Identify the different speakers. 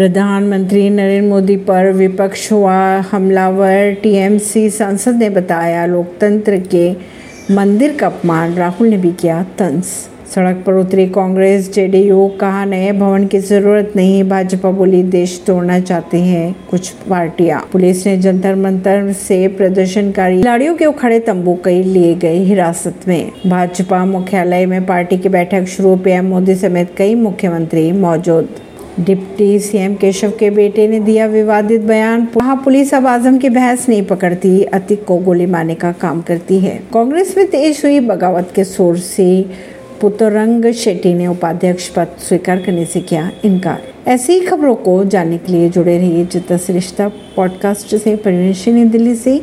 Speaker 1: प्रधानमंत्री नरेंद्र मोदी पर विपक्ष हुआ हमलावर, टीएमसी सांसद ने बताया, लोकतंत्र के मंदिर का अपमान, राहुल ने भी किया तंस सड़क पर उतरी कांग्रेस, जेडीयू कहा, नए भवन की ज़रूरत नहीं, भाजपा बोली, देश तोड़ना चाहते हैं कुछ पार्टियाँ। पुलिस ने जंतर मंतर से प्रदर्शनकारी खिलाड़ियों के उखड़े तंबू कई लिए गए हिरासत में। भाजपा मुख्यालय में पार्टी की बैठक शुरू, पीएम मोदी समेत कई मुख्यमंत्री मौजूद। डिप्टी सीएम केशव के बेटे ने दिया विवादित बयान। कहा पुलिस अब आज़म की बहस नहीं पकड़ती। अतिक को गोली मारने का काम करती है। कांग्रेस में तेज हुई बगावत के शोर से पुतरंग शेट्टी ने उपाध्यक्ष पद स्वीकार करने से किया इनकार। ऐसी ही खबरों को जानने के लिए जुड़े रहिए जितना रिश्ता पॉडकास्ट से। परिवेश दिल्ली से।